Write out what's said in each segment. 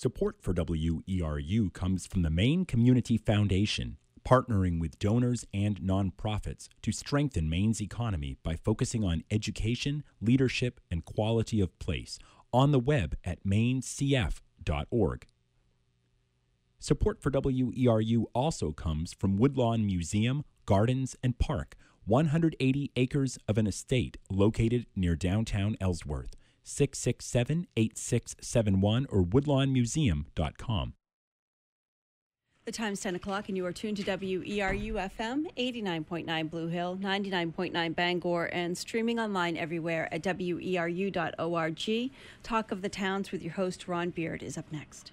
Support for WERU comes from the Maine Community Foundation, partnering with donors and nonprofits to strengthen Maine's economy by focusing on education, leadership, and quality of place on the web at mainecf.org. Support for WERU also comes from Woodlawn Museum, Gardens, and Park, 180 acres of an estate located near downtown Ellsworth. 667 8671 or woodlawnmuseum.com. The time's 10 o'clock, and you are tuned to WERU FM 89.9 Blue Hill, 99.9 Bangor, and streaming online everywhere at weru.org. Talk of the Towns with your host, Ron Beard, is up next.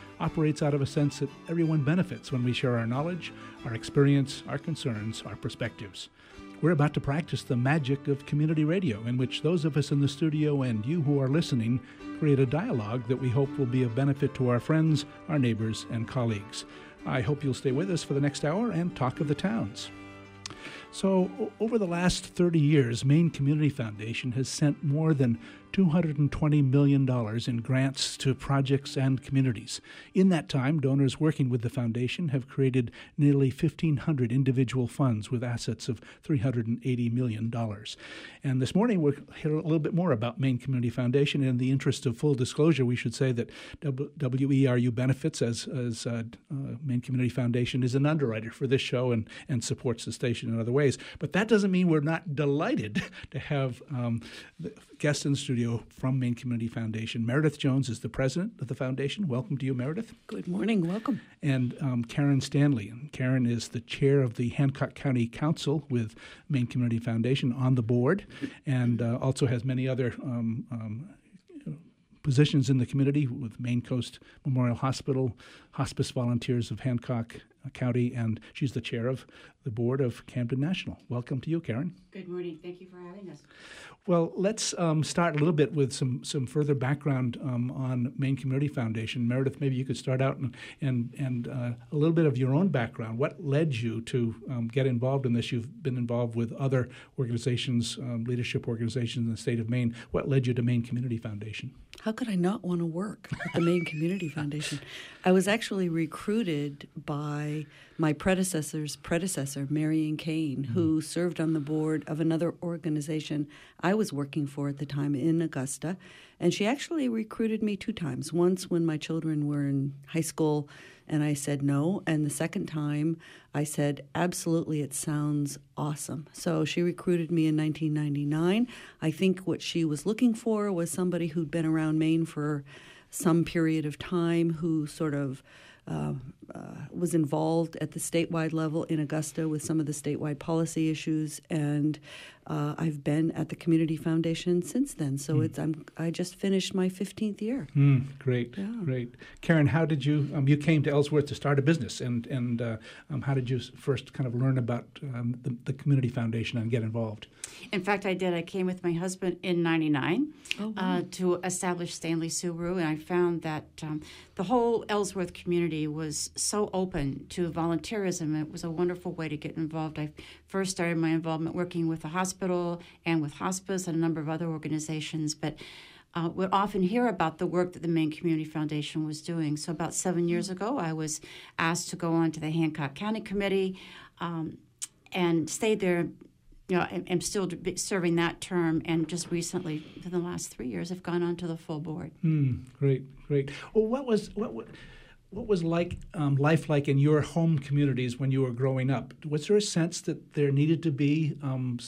operates out of a sense that everyone benefits when we share our knowledge, our experience, our concerns, our perspectives. We're about to practice the magic of community radio, in which those of us in the studio and you who are listening create a dialogue that we hope will be of benefit to our friends, our neighbors, and colleagues. I hope you'll stay with us for the next hour and talk of the towns. So, over the last 30 years, Maine Community Foundation has sent more than $220 million in grants to projects and communities. In that time, donors working with the foundation have created nearly 1,500 individual funds with assets of $380 million. And this morning, we'll hear a little bit more about Maine Community Foundation. In the interest of full disclosure, we should say that WERU benefits as, as uh, uh, Maine Community Foundation is an underwriter for this show and, and supports the station in other ways. But that doesn't mean we're not delighted to have um, guests in the studio studio from Maine Community Foundation. Meredith Jones is the president of the foundation. Welcome to you, Meredith. Good morning. Welcome. And um, Karen Stanley. And Karen is the chair of the Hancock County Council with Maine Community Foundation on the board, and uh, also has many other um, um, positions in the community with Maine Coast Memorial Hospital, Hospice Volunteers of Hancock County, and she's the chair of the board of Camden National. Welcome to you, Karen. Good morning. Thank you for having us. Well, let's um, start a little bit with some some further background um, on Maine Community Foundation. Meredith, maybe you could start out and and, and uh, a little bit of your own background. What led you to um, get involved in this? You've been involved with other organizations, um, leadership organizations in the state of Maine. What led you to Maine Community Foundation? How could I not want to work at the Maine Community Foundation? I was actually recruited by my predecessor's predecessor, Marion Kane, mm-hmm. who served on the board of another organization I was working for at the time in Augusta. And she actually recruited me two times. Once when my children were in high school, and I said no. And the second time, I said, absolutely, it sounds awesome. So she recruited me in 1999. I think what she was looking for was somebody who'd been around Maine for some period of time who sort of uh, uh, was involved at the statewide level in Augusta with some of the statewide policy issues, and uh, I've been at the Community Foundation since then. So mm. it's I'm I just finished my 15th year. Mm, great, yeah. great. Karen, how did you um, you came to Ellsworth to start a business, and and uh, um, how did you first kind of learn about um, the, the, Community Foundation and get involved? In fact, I did. I came with my husband in '99 oh, wow. Uh, to establish Stanley Subaru, and I found that um, the whole Ellsworth community was so open to volunteerism. It was a wonderful way to get involved. I first started my involvement working with the hospital and with hospice and a number of other organizations, but uh, would often hear about the work that the Maine Community Foundation was doing. So about seven years mm. ago, I was asked to go on to the Hancock County Committee um, and stayed there. You know, I'm still serving that term, and just recently, in the last three years, I've gone on to the full board. Mm, great, great. Well, what was what? what what was like um, life like in your home communities when you were growing up? Was there a sense that there needed to be um,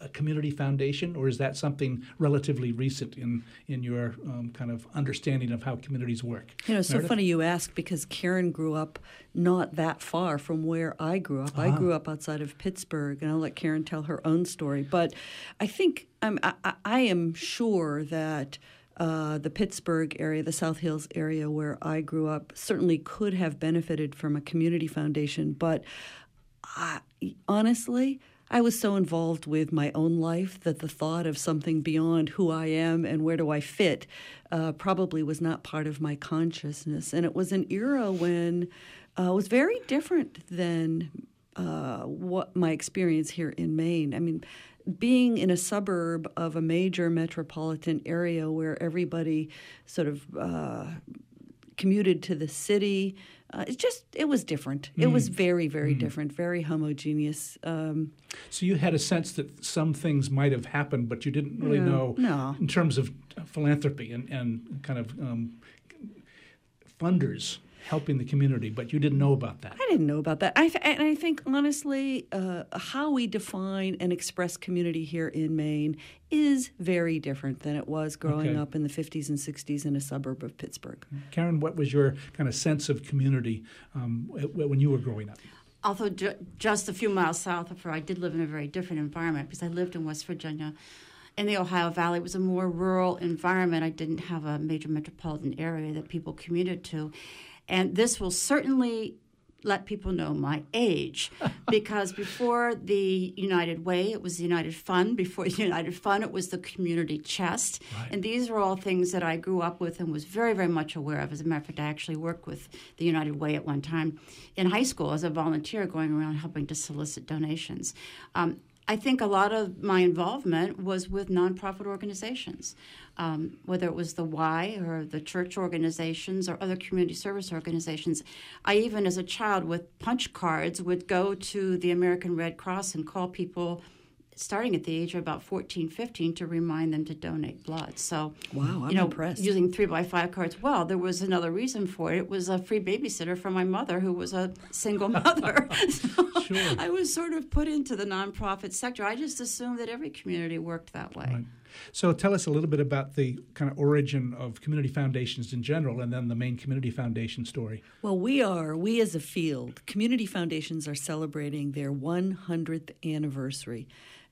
a community foundation, or is that something relatively recent in in your um, kind of understanding of how communities work? You know, it's so funny you ask because Karen grew up not that far from where I grew up. I Ah. grew up outside of Pittsburgh, and I'll let Karen tell her own story. But I think I'm, I am sure that. Uh, the Pittsburgh area, the South Hills area where I grew up, certainly could have benefited from a community foundation. But I, honestly, I was so involved with my own life that the thought of something beyond who I am and where do I fit uh, probably was not part of my consciousness. And it was an era when uh, was very different than uh, what my experience here in Maine. I mean, being in a suburb of a major metropolitan area where everybody sort of uh, commuted to the city. Uh, it's just it was different. It was very very different, very homogeneous. Um, So you had a sense that some things might have happened, but you didn't really know no. in terms of philanthropy and, and kind of um, funders helping the community, but you didn't know about that. I didn't know about that. I th- and I think honestly, uh, how we define and express community here in Maine is very different than it was growing Okay. up in the 50s and 60s in a suburb of Pittsburgh. Karen, what was your kind of sense of community um, when you were growing up? although ju- just a few miles south of her, I did live in a very different environment because I lived in West Virginia. In the Ohio Valley, it was a more rural environment. I didn't have a major metropolitan area that people commuted to. And this will certainly let people know my age because before the United Way, it was the United Fund. Before the United Fund, it was the community chest. Right. And these are all things that I grew up with and was very, very much aware of. As a matter of fact, I actually worked with the United Way at one time in high school as a volunteer, going around helping to solicit donations. Um, I think a lot of my involvement was with nonprofit organizations, um, whether it was the Y or the church organizations or other community service organizations. I even, as a child, with punch cards, would go to the American Red Cross and call people starting at the age of about 14, 15 to remind them to donate blood. So, Wow, I'm you know, impressed. using three by five cards. Well, there was another reason for it. It was a free babysitter for my mother, who was a single mother. so Sure. I was sort of put into the nonprofit sector. I just assumed that every community worked that way. Right. So tell us a little bit about the kind of origin of community foundations in general, and then the Maine community foundation story. Well, we are, we as a field, community foundations are celebrating their 100th anniversary.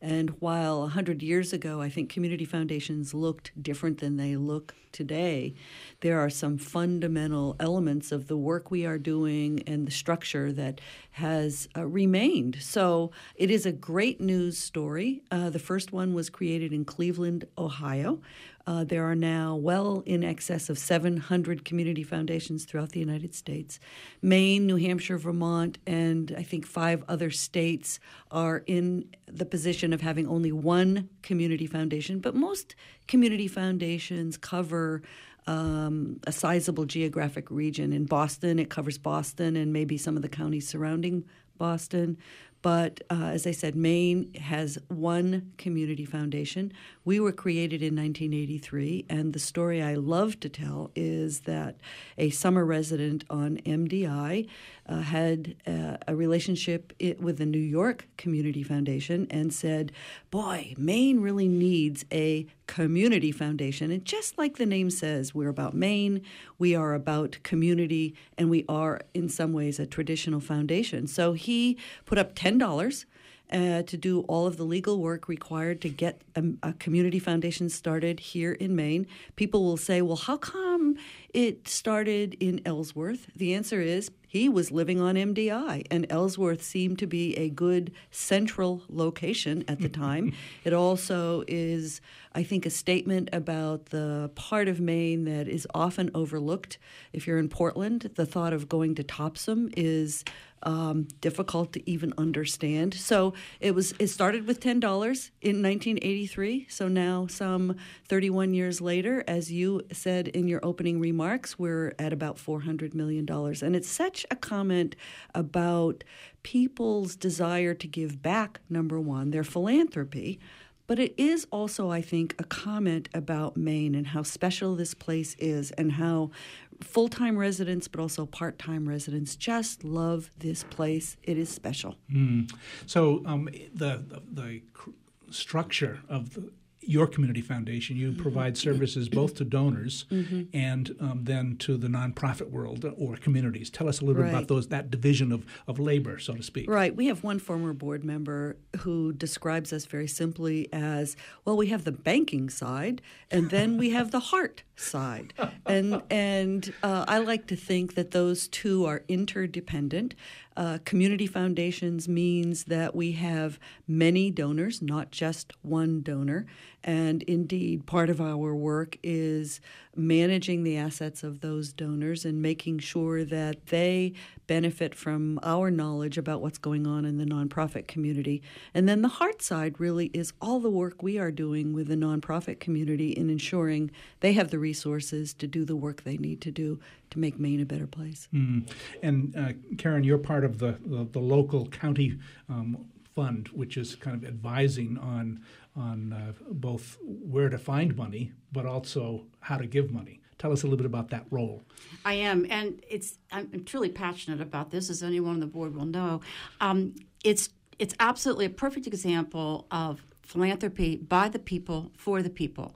And while 100 years ago, I think community foundations looked different than they look today, there are some fundamental elements of the work we are doing and the structure that has uh, remained. So it is a great news story. Uh, the first one was created in Cleveland, Ohio. Uh, there are now well in excess of 700 community foundations throughout the United States. Maine, New Hampshire, Vermont, and I think five other states are in the position of having only one community foundation, but most community foundations cover um, a sizable geographic region. In Boston, it covers Boston and maybe some of the counties surrounding Boston. But uh, as I said, Maine has one community foundation. We were created in 1983, and the story I love to tell is that a summer resident on MDI uh, had uh, a relationship with the New York Community Foundation and said, Boy, Maine really needs a community foundation. And just like the name says, we're about Maine, we are about community, and we are in some ways a traditional foundation. So he put up $10 uh, to do all of the legal work required to get a, a community foundation started here in Maine. People will say, well, how come it started in Ellsworth? The answer is he was living on MDI, and Ellsworth seemed to be a good central location at the time. it also is, I think, a statement about the part of Maine that is often overlooked. If you're in Portland, the thought of going to Topsham is um, difficult to even understand. So it was. It started with ten dollars in 1983. So now, some 31 years later, as you said in your opening remarks, we're at about 400 million dollars, and it's such a comment about people's desire to give back. Number one, their philanthropy. But it is also, I think, a comment about Maine and how special this place is and how full time residents, but also part time residents, just love this place. It is special. Mm. So um, the, the the structure of the, your community foundation. You provide services both to donors mm-hmm. and um, then to the nonprofit world or communities. Tell us a little right. bit about those that division of, of labor, so to speak. Right. We have one former board member who describes us very simply as well. We have the banking side, and then we have the heart side, and and uh, I like to think that those two are interdependent. Uh, community foundations means that we have many donors, not just one donor. And indeed, part of our work is managing the assets of those donors and making sure that they benefit from our knowledge about what's going on in the nonprofit community. And then the heart side really is all the work we are doing with the nonprofit community in ensuring they have the resources to do the work they need to do to make Maine a better place. Mm. And uh, Karen, you're part of the, the, the local county um, fund, which is kind of advising on on uh, both where to find money, but also how to give money. Tell us a little bit about that role. I am, and it's I'm, truly passionate about this, as anyone on the board will know. Um, it's it's absolutely a perfect example of philanthropy by the people for the people.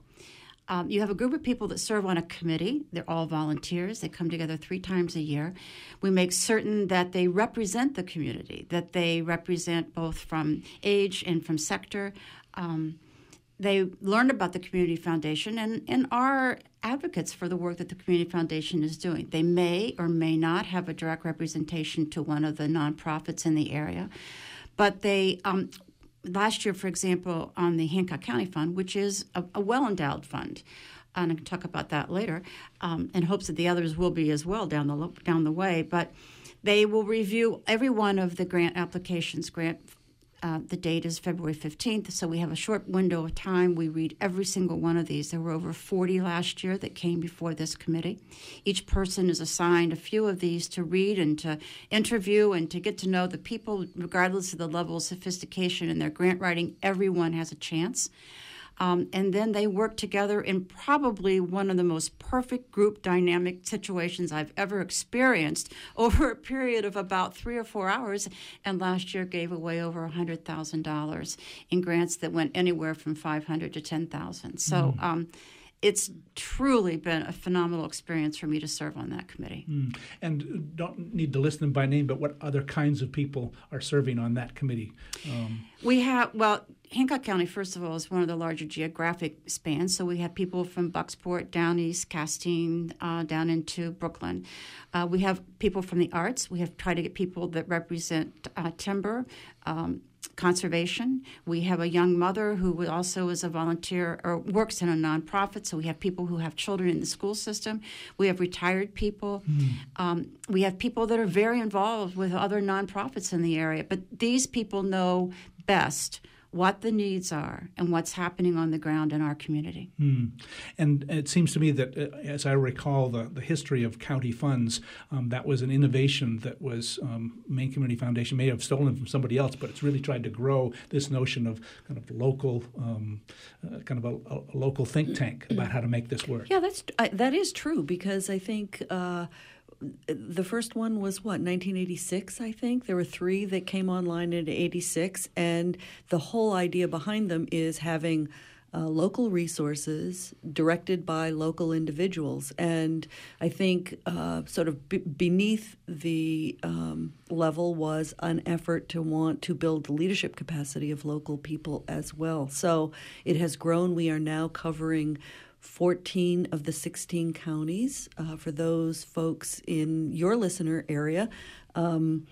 Um, you have a group of people that serve on a committee. They're all volunteers. They come together three times a year. We make certain that they represent the community, that they represent both from age and from sector. Um, they learn about the Community Foundation and, and are advocates for the work that the Community Foundation is doing. They may or may not have a direct representation to one of the nonprofits in the area, but they um, last year, for example, on the Hancock County Fund, which is a, a well endowed fund, and I can talk about that later, um, in hopes that the others will be as well down the down the way. But they will review every one of the grant applications, grant uh, the date is February 15th, so we have a short window of time. We read every single one of these. There were over 40 last year that came before this committee. Each person is assigned a few of these to read and to interview and to get to know the people, regardless of the level of sophistication in their grant writing. Everyone has a chance. Um, and then they work together in probably one of the most perfect group dynamic situations I've ever experienced over a period of about three or four hours. And last year gave away over $100,000 in grants that went anywhere from 500 to 10,000. So, mm. um, it's truly been a phenomenal experience for me to serve on that committee. Mm. And don't need to list them by name, but what other kinds of people are serving on that committee? Um, we have, well, Hancock County, first of all, is one of the larger geographic spans. So we have people from Bucksport down east, Castine, uh, down into Brooklin. Uh, we have people from the arts. We have tried to get people that represent uh, timber. Um, conservation. We have a young mother who also is a volunteer or works in a nonprofit. So we have people who have children in the school system. We have retired people. Mm. Um, we have people that are very involved with other nonprofits in the area. But these people know best what the needs are and what's happening on the ground in our community. Mm. And it seems to me that, uh, as I recall the, the history of county funds, um, that was an innovation that was um, Maine Community Foundation may have stolen from somebody else, but it's really tried to grow this notion of kind of local, um, uh, kind of a, a, local think tank about how to make this work. Yeah, that's uh, that is true because I think. The first one was what 1986 i think there were three that came online in 86 and the whole idea behind them is having uh, local resources directed by local individuals. And I think, uh, sort of b- beneath the um, level, was an effort to want to build the leadership capacity of local people as well. So it has grown. We are now covering 14 of the 16 counties. Uh, for those folks in your listener area, um,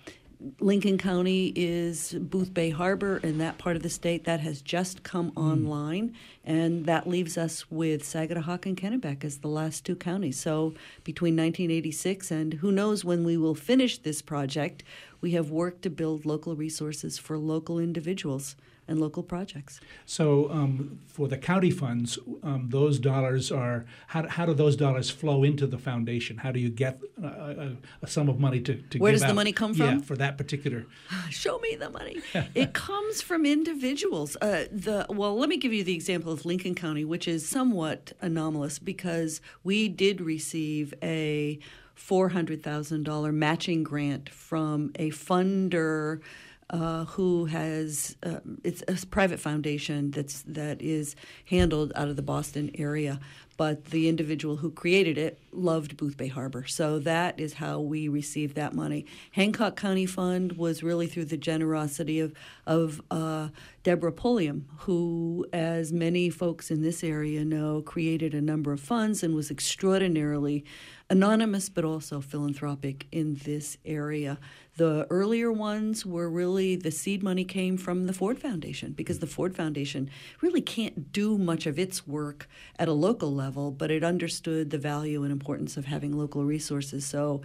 Lincoln County is Boothbay Harbor and that part of the state that has just come mm. online, and that leaves us with Sagadahoc and Kennebec as the last two counties. So between 1986 and who knows when we will finish this project, we have worked to build local resources for local individuals and local projects. So, um, for the county funds, um, those dollars are how, how do those dollars flow into the foundation? How do you get a, a, a sum of money to, to where does out? the money come from? Yeah, for that particular. Show me the money. it comes from individuals. Uh, the well, let me give you the example of Lincoln County, which is somewhat anomalous because we did receive a $400,000 matching grant from a funder uh, who has uh, it's a private foundation that's that is handled out of the Boston area but the individual who created it loved Boothbay Harbor. So that is how we received that money. Hancock County Fund was really through the generosity of, of uh, Deborah Pulliam, who, as many folks in this area know, created a number of funds and was extraordinarily anonymous but also philanthropic in this area. The earlier ones were really the seed money came from the Ford Foundation because the Ford Foundation really can't do much of its work at a local level, but it understood the value and importance of having local resources. So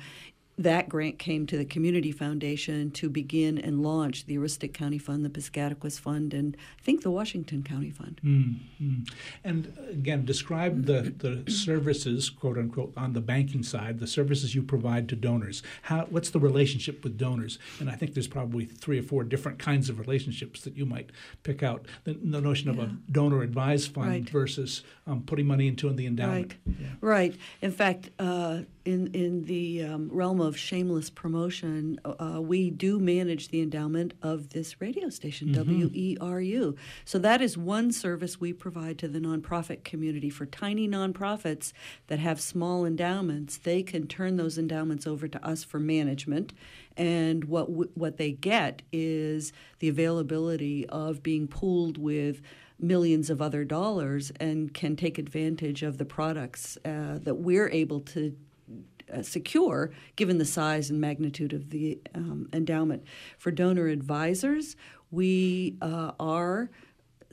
that grant came to the Community Foundation to begin and launch the Aroostook County Fund, the Piscataquis Fund, and I think the Washington County Fund. Mm-hmm. And again, describe the, the services, quote unquote, on the banking side, the services you provide to donors. How, what's the relationship with donors? And I think there's probably three or four different kinds of relationships that you might pick out. The, the notion yeah. of a donor advised fund right. versus um, putting money into the endowment. Right. Yeah. Right. In fact, uh, in in the um, realm of shameless promotion, uh, we do manage the endowment of this radio station, mm-hmm. WERU. So that is one service we provide to the nonprofit community for tiny nonprofits that have small endowments. They can turn those endowments over to us for management, and what w- what they get is the availability of being pooled with millions of other dollars and can take advantage of the products uh, that we're able to uh, secure given the size and magnitude of the um, endowment. For donor advisors, we uh, are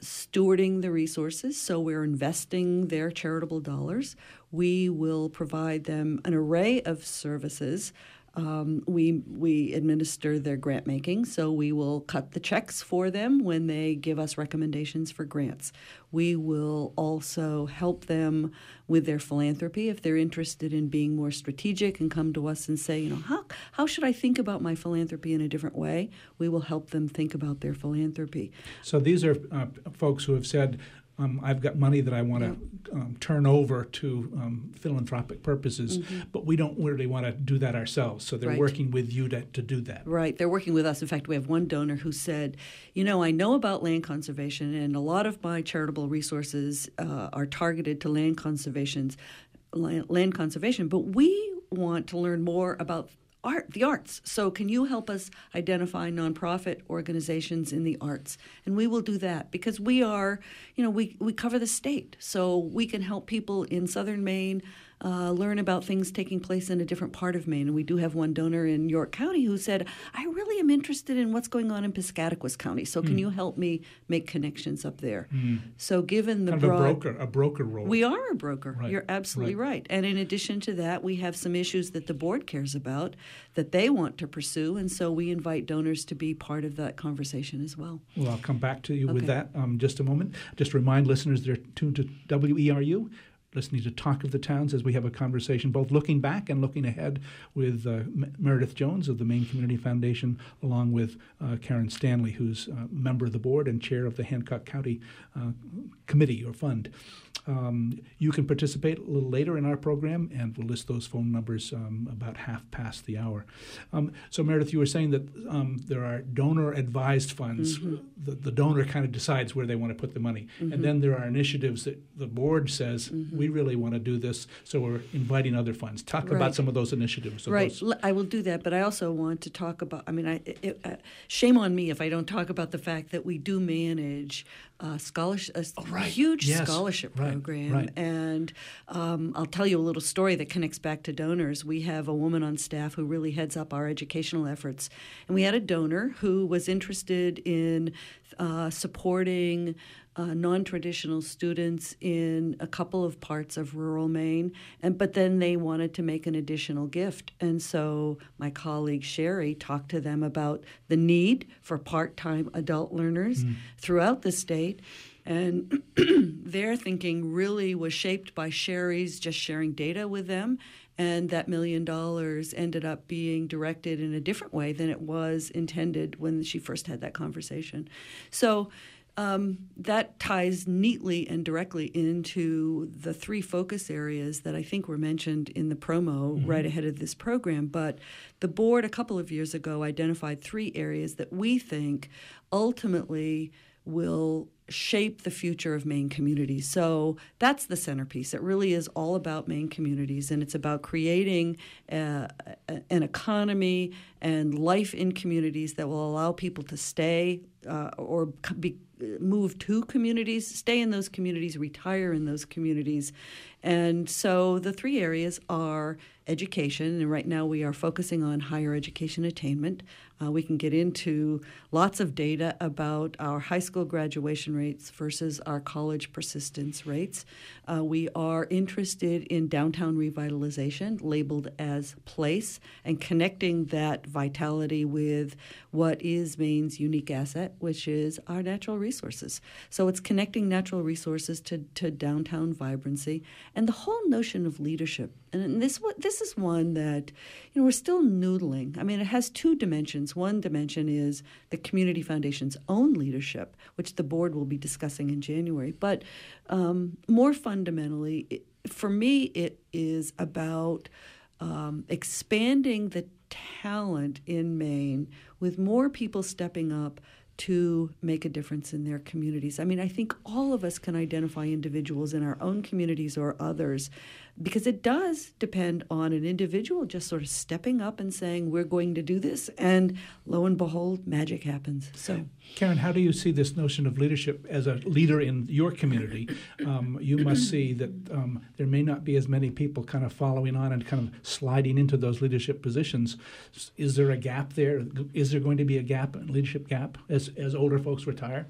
stewarding the resources, so we're investing their charitable dollars. We will provide them an array of services um, we we administer their grant making, so we will cut the checks for them when they give us recommendations for grants. We will also help them with their philanthropy if they're interested in being more strategic and come to us and say, you know, how how should I think about my philanthropy in a different way? We will help them think about their philanthropy. So these are uh, folks who have said, um, I've got money that I want to um, turn over to um, philanthropic purposes, mm-hmm. but we don't really want to do that ourselves. So they're right. working with you to, to do that. Right. They're working with us. In fact, we have one donor who said, You know, I know about land conservation, and a lot of my charitable resources uh, are targeted to land conservations. Land conservation, but we want to learn more about art, the arts. So, can you help us identify nonprofit organizations in the arts? And we will do that because we are, you know, we, we cover the state. So, we can help people in southern Maine uh, learn about things taking place in a different part of Maine. And we do have one donor in York County who said, I really am interested in what's going on in Piscataquis County. So can mm. you help me make connections up there? Mm. So given the kind broad, a broker, a broker role. We are a broker. Right. You're absolutely right. right. And in addition to that, we have some issues that the board cares about that they want to pursue. And so we invite donors to be part of that conversation as well. Well, I'll come back to you okay. with that um, just a moment. Just remind listeners they're tuned to WERU listening to Talk of the Towns as we have a conversation, both looking back and looking ahead with uh, M- Meredith Jones of the Maine Community Foundation, along with uh, Karen Stanley, who's a member of the board and chair of the Hancock County uh, Committee or Fund. Um, you can participate a little later in our program, and we'll list those phone numbers um, about half past the hour. Um, so, Meredith, you were saying that um, there are donor advised funds. Mm-hmm. The, the, donor kind of decides where they want to put the money. Mm-hmm. And then there are initiatives that the board says, mm-hmm. we really want to do this, so we're inviting other funds. Talk right. about some of those initiatives. Right, those. I will do that, but I also want to talk about, I mean, I, it, uh, shame on me if I don't talk about the fact that we do manage a scholarship, a oh, right. huge yes. scholarship right. program. Right. And um, I'll tell you a little story that connects back to donors. We have a woman on staff who really heads up our educational efforts. And we had a donor who was interested in uh, supporting uh, non-traditional students in a couple of parts of rural Maine, and but then they wanted to make an additional gift, and so my colleague Sherry talked to them about the need for part-time adult learners mm. throughout the state. And their thinking really was shaped by Sherry's just sharing data with them and that million dollars ended up being directed in a different way than it was intended when she first had that conversation. So Um, that ties neatly and directly into the three focus areas that I think were mentioned in the promo mm-hmm. right ahead of this program. But the board, a couple of years ago, identified three areas that we think ultimately will shape the future of Maine communities. So that's the centerpiece. It really is all about Maine communities, and it's about creating uh, an economy and life in communities that will allow people to stay uh, or be, move to communities, stay in those communities, retire in those communities. And so the three areas are education, and right now we are focusing on higher education attainment. Uh, we can get into lots of data about our high school graduation rates versus our college persistence rates. Uh, we are interested in downtown revitalization, labeled as place, and connecting that vitality with what is Maine's unique asset, which is our natural resources. So it's connecting natural resources to, to downtown vibrancy and the whole notion of leadership. And this this is one that you know we're still noodling. I mean, it has two dimensions. One dimension is the community foundation's own leadership, which the board will be discussing in January. But um, more fundamentally, it, for me, it is about um, expanding the talent in Maine with more people stepping up to make a difference in their communities. I mean, I think all of us can identify individuals in our own communities or others because it does depend on an individual just sort of stepping up and saying we're going to do this and lo and behold magic happens. So karen how do you see this notion of leadership as a leader in your community? Um, you must see that um, there may not be as many people kind of following on and kind of sliding into those leadership positions. Is there a gap there? Is there going to be a gap a leadership gap as, as older folks retire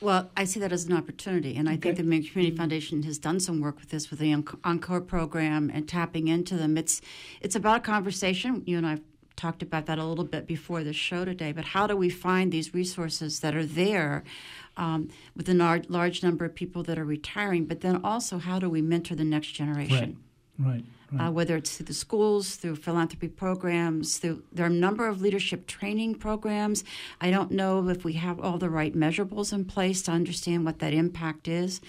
well, I see that as an opportunity, and I okay. think the Maine Community Foundation has done some work with this with the Encore program and tapping into them. It's it's about a conversation. You and I've talked about that a little bit before the show today. But how do we find these resources that are there um, with a large number of people that are retiring? But then also, how do we mentor the next generation? Right. Right. Uh, right. Uh, whether it's through the schools, through philanthropy programs, through there are a number of leadership training programs. I don't know if we have all the right measurables in place to understand what that impact is.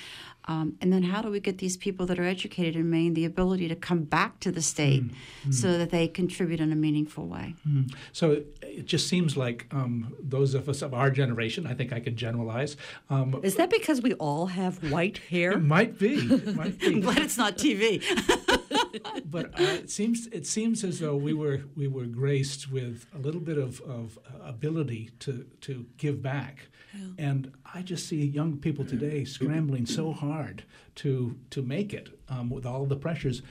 Um, and then how do we get these people that are educated in Maine the ability to come back to the state mm-hmm. so that they contribute in a meaningful way? Mm-hmm. So it just seems like um, those of us of our generation, I think I can generalize. Um, Is that because we all have white hair? It might be. It might be. I'm glad it's not TV. but uh, it seems it seems as though we were we were graced with a little bit of, of ability to to give back. Yeah. And I just see young people today scrambling so hard to to make it um, with all the pressures.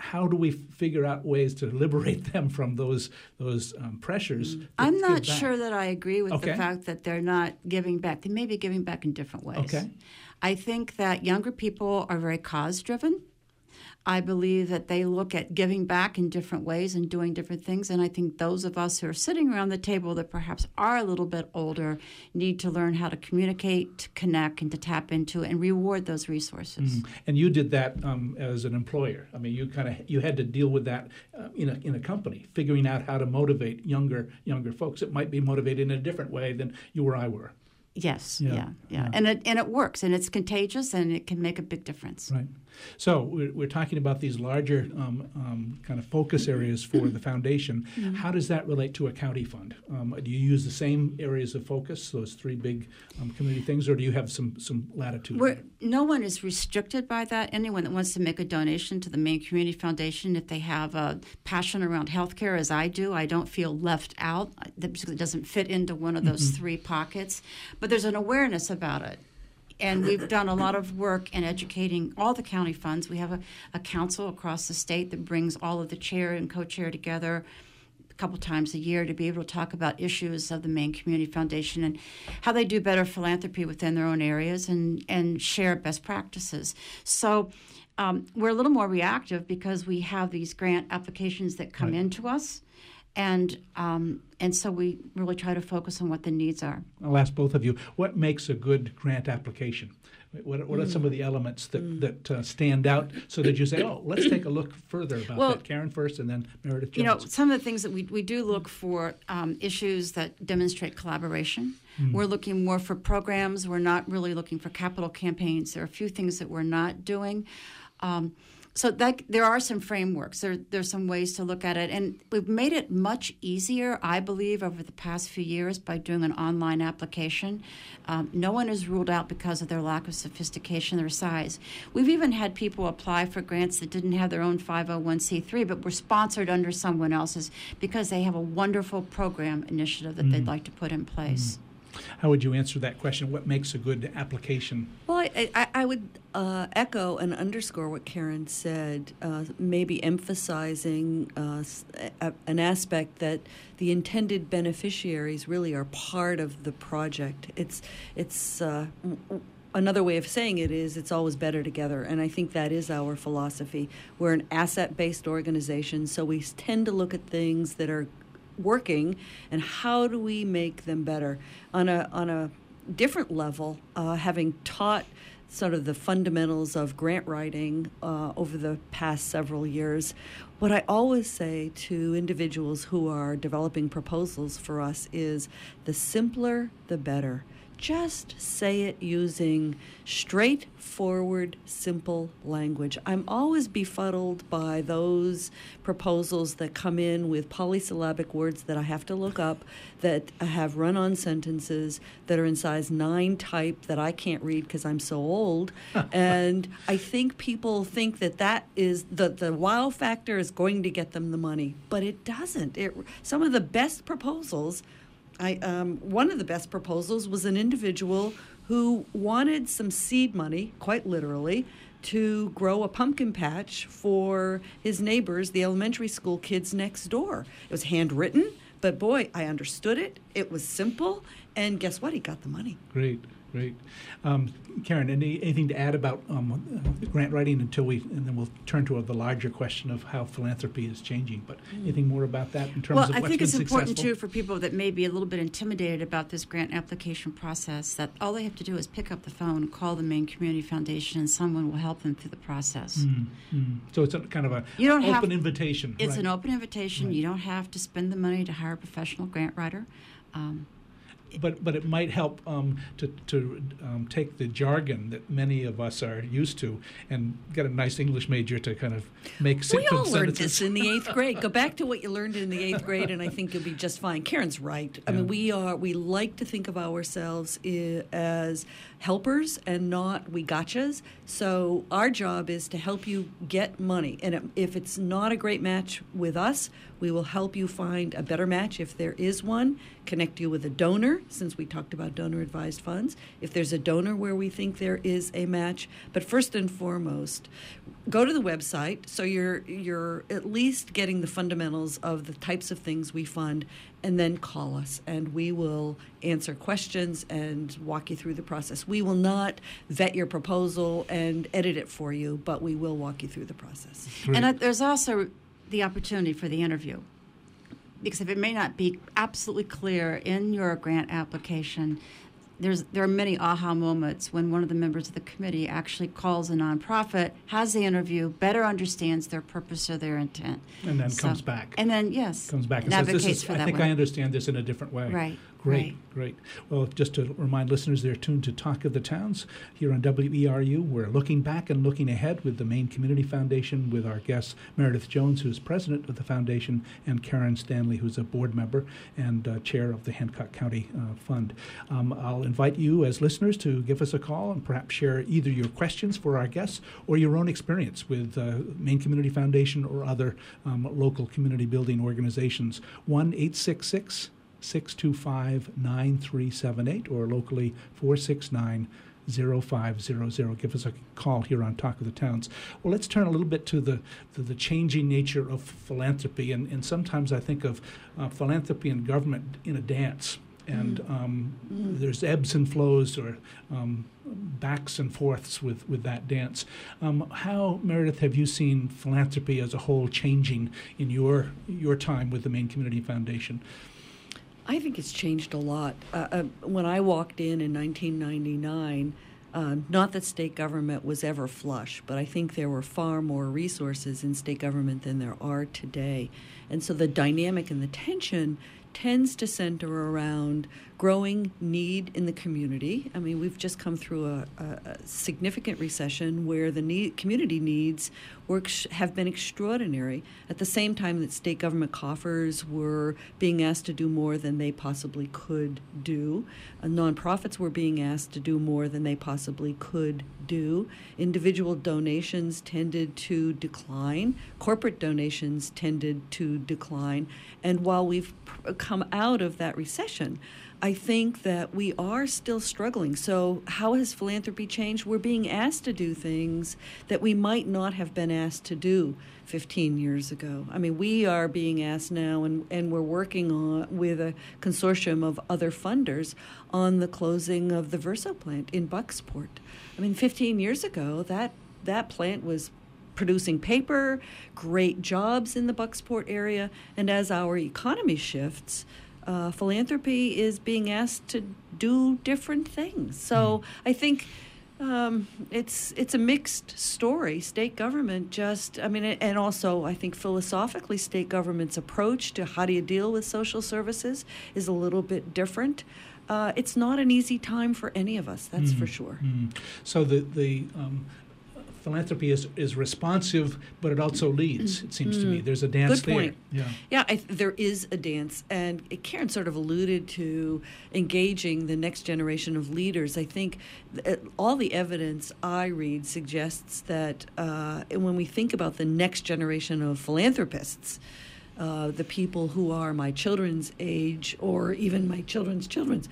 How do we figure out ways to liberate them from those those um, pressures? Mm. I'm not sure that I agree with okay. the fact that they're not giving back. They may be giving back in different ways. Okay. I think that younger people are very cause driven. I believe that they look at giving back in different ways and doing different things. And I think those of us who are sitting around the table that perhaps are a little bit older need to learn how to communicate, to connect, and to tap into and reward those resources. Mm-hmm. And you did that um, as an employer. I mean, you kind of you had to deal with that uh, in a in a company, figuring out how to motivate younger younger folks. It might be motivated in a different way than you or I were. Yes, yeah, yeah, yeah. and it and it works, and it's contagious, and it can make a big difference. Right. So we're, we're talking about these larger um, um, kind of focus areas for the foundation. Mm-hmm. How does that relate to a county fund? Um, do you use the same areas of focus, those three big um, community things, or do you have some some latitude? We're, no one is restricted by that. Anyone that wants to make a donation to the Maine Community Foundation, if they have a passion around healthcare, as I do, I don't feel left out. It doesn't fit into one of those mm-hmm. three pockets, but there's an awareness about it and we've done a lot of work in educating all the county funds. We have a, a council across the state that brings all of the chair and co-chair together a couple times a year to be able to talk about issues of the Maine Community Foundation and how they do better philanthropy within their own areas and, and share best practices. So um, we're a little more reactive because we have these grant applications that come right. into us and um, and so we really try to focus on what the needs are. I'll ask both of you what makes a good grant application. What, what are some of the elements that, mm. that uh, stand out so that you say, oh, let's take a look further about well, that? Karen first and then Meredith Jones. You know, some of the things that we, we do look for um, issues that demonstrate collaboration. Mm. We're looking more for programs. We're not really looking for capital campaigns. There are a few things that we're not doing. Um, so that, there are some frameworks. There, there's some ways to look at it, and we've made it much easier, I believe, over the past few years by doing an online application. Um, no one is ruled out because of their lack of sophistication or size. We've even had people apply for grants that didn't have their own 501c3, but were sponsored under someone else's because they have a wonderful program initiative that mm. they'd like to put in place. Mm. How would you answer that question? What makes a good application? Well, I, I, I would uh, echo and underscore what Karen said, uh, maybe emphasizing uh, a, an aspect that the intended beneficiaries really are part of the project. It's, it's uh, another way of saying it is it's always better together and i think that is our philosophy we're an asset-based organization so we tend to look at things that are working and how do we make them better? On a on a different level uh, having taught sort of the fundamentals of grant writing uh, over the past several years what i always say to individuals who are developing proposals for us is the simpler the better just say it using straightforward, simple language. I'm always befuddled by those proposals that come in with polysyllabic words that I have to look up, that have run on sentences that are in size 9 type that I can't read because I'm so old. and I think people think that that is the, the wow factor is going to get them the money, but it doesn't. It, some of the best proposals I, um, one of the best proposals was an individual who wanted some seed money, quite literally, to grow a pumpkin patch for his neighbors, the elementary school kids next door. It was handwritten, but boy, I understood it. It was simple, and guess what? He got the money. Great. Great. Um, Karen, any, anything to add about um, grant writing until we, and then we'll turn to the larger question of how philanthropy is changing. But mm. anything more about that in terms well, of what's I think it's important successful? too for people that may be a little bit intimidated about this grant application process that all they have to do is pick up the phone, call the Maine Community Foundation, and someone will help them through the process. Mm, mm. So it's a kind of a you don't open have, invitation. It's right. an open invitation. Right. You don't have to spend the money to hire a professional grant writer. Um, but but it might help um, to to um, take the jargon that many of us are used to and get a nice English major to kind of make we all learned sentences. this in the eighth grade. Go back to what you learned in the eighth grade, and I think you'll be just fine. Karen's right. I yeah. mean, we are we like to think of ourselves as helpers and not we gotchas. So our job is to help you get money, and if it's not a great match with us, we will help you find a better match if there is one. Connect you with a donor, since we talked about donor advised funds. If there's a donor where we think there is a match, but first and foremost, go to the website so you're you're at least getting the fundamentals of the types of things we fund and then call us and we will answer questions and walk you through the process. We will not vet your proposal and edit it for you, but we will walk you through the process. Great. And uh, there's also the opportunity for the interview. Because if it may not be absolutely clear in your grant application there's there are many aha moments when one of the members of the committee actually calls a nonprofit, has the interview, better understands their purpose or their intent, and then so, comes back. And then yes, comes back and, and says, "This is. I think. I understand this in a different way." Right. Great, right. great. Well, just to remind listeners, they're tuned to Talk of the Towns here on WERU. We're looking back and looking ahead with the Maine Community Foundation with our guests Meredith Jones, who's president of the foundation, and Karen Stanley, who's a board member and uh, chair of the Hancock County uh, Fund. Um, I'll invite you as listeners to give us a call and perhaps share either your questions for our guests or your own experience with uh, Maine Community Foundation or other um, local community building organizations. 1 866 625 9378 or locally 469 0500. Give us a call here on Talk of the Towns. Well, let's turn a little bit to the, the, the changing nature of philanthropy. And, and sometimes I think of uh, philanthropy and government in a dance. and um, there's ebbs and flows or um, backs and forths with, with that dance. Um, how, Meredith, have you seen philanthropy as a whole changing in your your time with the Maine Community Foundation? I think it's changed a lot. Uh, uh, when I walked in in 1999, uh, not that state government was ever flush, but I think there were far more resources in state government than there are today. And so the dynamic and the tension tends to center around growing need in the community. I mean, we've just come through a, a, a significant recession where the need, community needs were, have been extraordinary. At the same time that state government coffers were being asked to do more than they possibly could do, uh, nonprofits were being asked to do more than they possibly could do. Individual donations tended to decline. Corporate donations tended to decline. And while we've come out of that recession, I think that we are still struggling. So, how has philanthropy changed? We're being asked to do things that we might not have been asked to do 15 years ago. I mean, we are being asked now, and, and we're working on with a consortium of other funders on the closing of the Verso plant in Bucksport. I mean, 15 years ago, that that plant was producing paper, great jobs in the Bucksport area, and as our economy shifts, uh, philanthropy is being asked to do different things. So mm. I think um, it's it's a mixed story. State government just, I mean, and also I think philosophically, state government's approach to how do you deal with social services is a little bit different. Uh, it's not an easy time for any of us, that's mm. for sure. Mm. So the the um, philanthropy is, is responsive, but it also leads. It seems mm. to me mm. there's a dance Good point. there. Yeah, yeah, I, there is a dance, and Karen sort of alluded to engaging the next generation of leaders. I think th- all the evidence I read suggests that uh, when we think about the next generation of philanthropists. Uh, the people who are my children's age or even my children's children's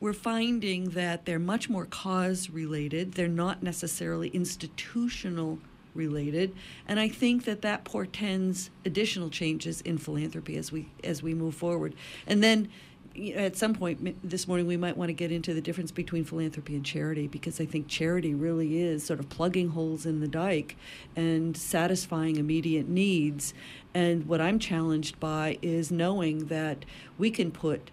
we're finding that they're much more cause related. They're not necessarily institutional related, and I think that that portends additional changes in philanthropy as we as we move forward. And then at some point this morning we might want to get into the difference between philanthropy and charity because I think charity really is sort of plugging holes in the dike and satisfying immediate needs. And what I'm challenged by is knowing that we can put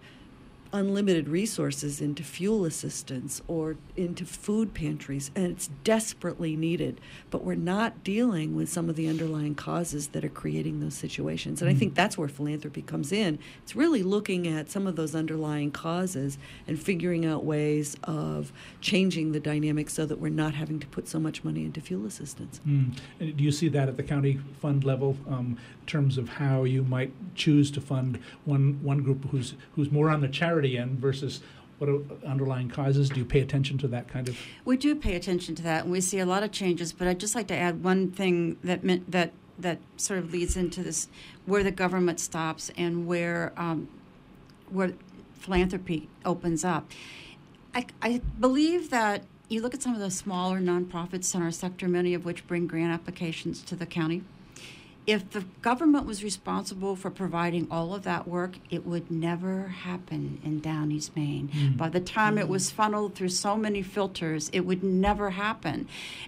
unlimited resources into fuel assistance or into food pantries, and it's desperately needed. But we're not dealing with some of the underlying causes that are creating those situations. And mm I think that's where philanthropy comes in. It's really looking at some of those underlying causes and figuring out ways of changing the dynamic so that we're not having to put so much money into fuel assistance. Mm. do you see that at the county fund level um, in terms of how you might choose to fund one, one group who's, who's more on the charity? Charity end versus what are underlying causes? Do you pay attention to that kind of? We do pay attention to that, and we see a lot of changes. But I'd just like to add one thing that meant that that sort of leads into this, where the government stops and where um, where philanthropy opens up. I, I believe that you look at some of the smaller nonprofits in our sector, many of which bring grant applications to the county if the government was responsible for providing all of that work, it would never happen in Down East Maine. Mm. By the time mm. it was funneled through so many filters, it would never happen.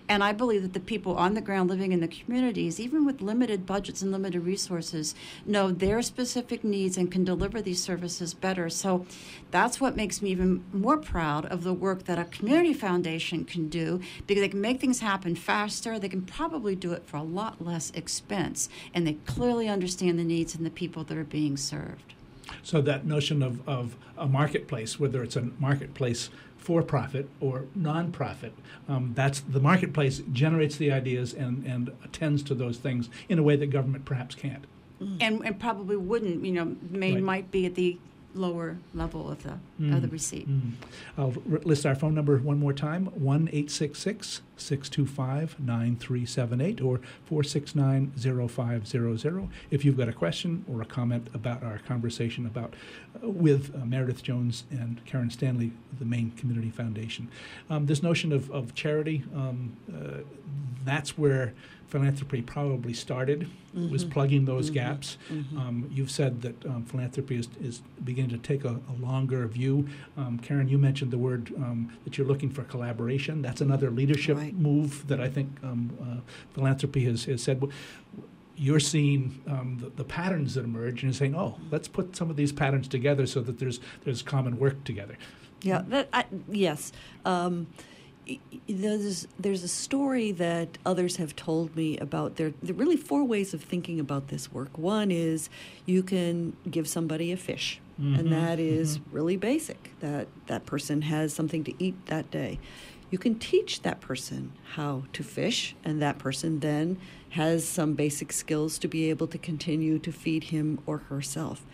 And I believe that the people on the ground living in the communities, even with limited budgets and limited resources, know their specific needs and can deliver these services better. So that's what makes me even more proud of the work that a community foundation can do because they can make things happen faster. They can probably do it for a lot less expense and they clearly understand the needs and the people that are being served. So that notion of, of a marketplace, whether it's a marketplace for profit or nonprofit, um, that's the marketplace generates the ideas and, and attends to those things in a way that government perhaps can't. And, and probably wouldn't. You know, Maine right. might be at the lower level of the mm. of the receipt. Mm. I'll list our phone number one more time: one eight six six six two five nine three seven eight or four six nine zero five zero zero. If you've got a question or a comment about our conversation about uh, with uh, Meredith Jones and Karen Stanley, the Maine Community Foundation, um, this notion of of charity, um, uh, that's where philanthropy probably started mm-hmm. was plugging those mm-hmm. gaps. Mm-hmm. Um, you've said that um, philanthropy is, is beginning to take a, a longer view. Um, Karen, you mentioned the word um, that you're looking for collaboration. That's another leadership Right. move that I think um, uh, philanthropy has, has said. You're seeing um, the, the patterns that emerge, and saying, "Oh, let's put some of these patterns together so that there's there's common work together." Yeah, that I, yes. There's there's a story that others have told me about. There, there are really four ways of thinking about this work. One is you can give somebody a fish, and mm-hmm, that is mm-hmm. really basic. That that person has something to eat that day. You can teach that person how to fish, and that person then has some basic skills to be able to continue to feed him or herself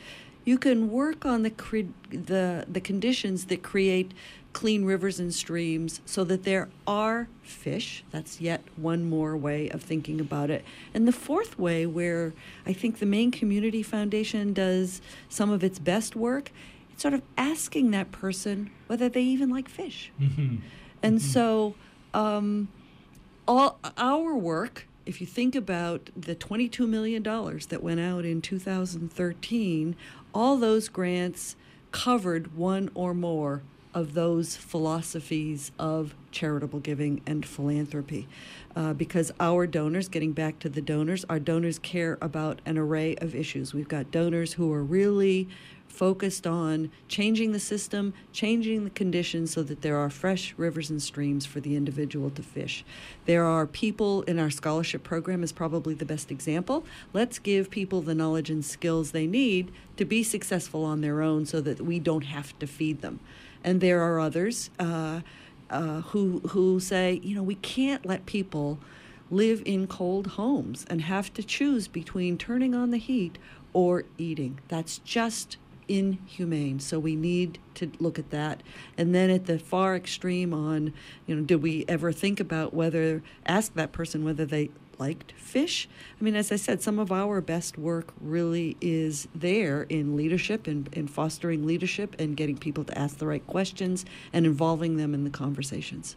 you can work on the cre- the the conditions that create clean rivers and streams so that there are fish. That's yet one more way of thinking about it. And the fourth way where i think the Maine community foundation does some of its best work it's sort of asking that person whether they even like fish. And so um, all our work if you think about the $22 million that went out in 2013 all those grants covered one or more of those philosophies of charitable giving and philanthropy. Uh, because our donors getting back to the donors our donors care about an array of issues. We've got donors who are really focused on changing the system, changing the conditions so that there are fresh rivers and streams for the individual to fish. There are people in our scholarship program is probably the best example. Let's give people the knowledge and skills they need to be successful on their own so that we don't have to feed them. And there are others uh, uh, who who say, you know, we can't let people live in cold homes and have to choose between turning on the heat or eating. That's just inhumane. So we need to look at that. And then at the far extreme on, you know, did we ever think about whether ask that person whether they liked fish? I mean, as I said, some of our best work really is there in leadership and in, fostering leadership and getting people to ask the right questions and involving them in the conversations.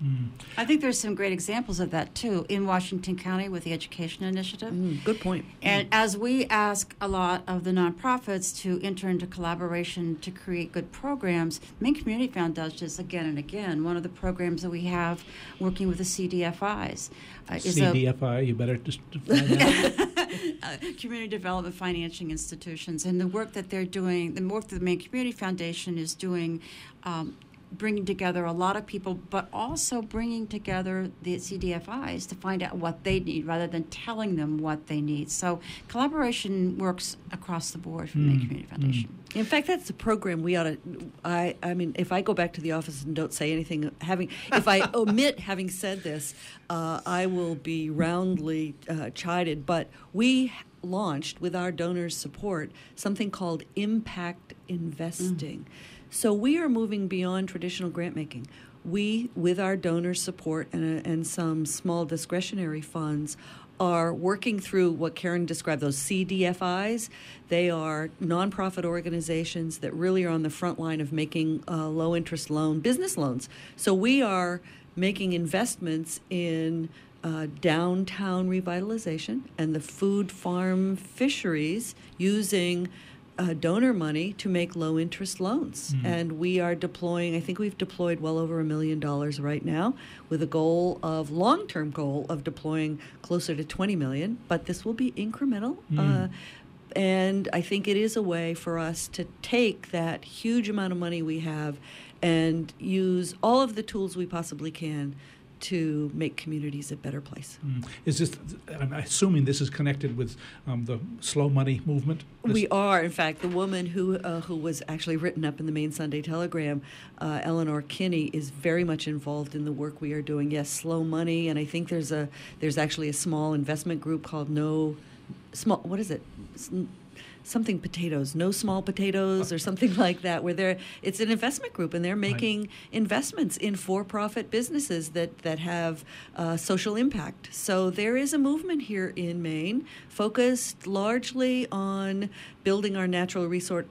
I think there's some great examples of that too in Washington County with the Education Initiative. Mm, good point. And as we ask a lot of the nonprofits to enter into collaboration to create good programs, Maine Community Found does this again and again. One of the programs that we have working with the CDFIs uh, is a CDFI, you better just define that. uh, community development financing institutions and the work that they're doing, the work that the Maine Community Foundation is doing, um, bringing together a lot of people, but also bringing together the CDFIs to find out what they need rather than telling them what they need. So collaboration works across the board for the Community Foundation. In fact, that's the program we ought to. I, I mean, if I go back to the office and don't say anything, having if I omit having said this, uh, I will be roundly uh, chided. But we launched with our donors' support something called impact investing. So we are moving beyond traditional grant making. We, with our donors' support and, uh, and some small discretionary funds, are working through what Karen described those CDFIs. They are nonprofit organizations that really are on the front line of making uh, low interest loan business loans. So we are making investments in uh, downtown revitalization and the food farm fisheries using uh, donor money to make low interest loans. And we are deploying, I think we've deployed well over a million dollars right now with a goal of long term goal of deploying closer to 20 million, but this will be incremental. Uh, and I think it is a way for us to take that huge amount of money we have and use all of the tools we possibly can to make communities a better place. Mm. Is this? I'm assuming this is connected with um, the slow money movement. This- We are, in fact, the woman who uh, who was actually written up in the Maine Sunday Telegram, uh, Eleanor Kinney, is very much involved in the work we are doing. Yes, slow money, and I think there's a there's actually a small investment group called No Small. What is it? Something potatoes, no small potatoes, or something like that. Where they're it's an investment group, and they're making investments in for-profit businesses that that have uh, social impact. So there is a movement here in Maine focused largely on building our natural resource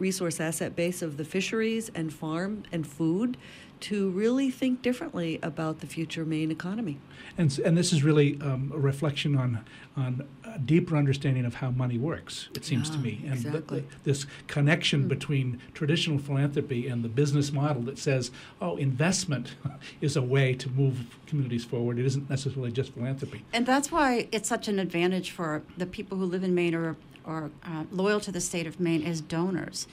resource asset base of the fisheries and farm and food to really think differently about the future Maine economy. And, and this is really um, a reflection on on a deeper understanding of how money works. It seems yeah, to me, and exactly. the, the, this connection mm. between traditional philanthropy and the business model that says, "Oh, investment is a way to move communities forward. It isn't necessarily just philanthropy." And that's why it's such an advantage for the people who live in Maine or or uh, loyal to the state of Maine as donors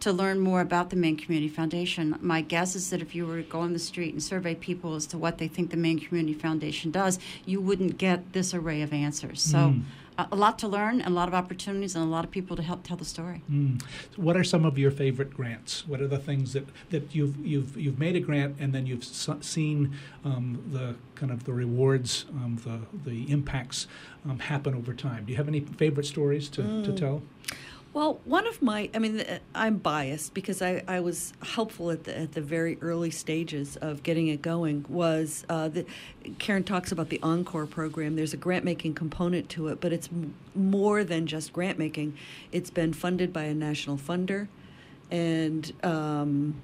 to learn more about the Maine Community Foundation. My guess is that if you were to go on the street and survey people as to what they think the Maine Community Foundation does, you wouldn't get this array of answers. So. Mm. A lot to learn, and a lot of opportunities, and a lot of people to help tell the story. Mm. So what are some of your favorite grants? What are the things that, that you've you've you've made a grant, and then you've seen um, the kind of the rewards, um, the the impacts um, happen over time? Do you have any favorite stories to, mm. to tell? Well, one of my, I mean, I'm biased because I, I was helpful at the, at the very early stages of getting it going. Was uh, the, Karen talks about the Encore program. There's a grant making component to it, but it's m- more than just grant making. It's been funded by a national funder, and um,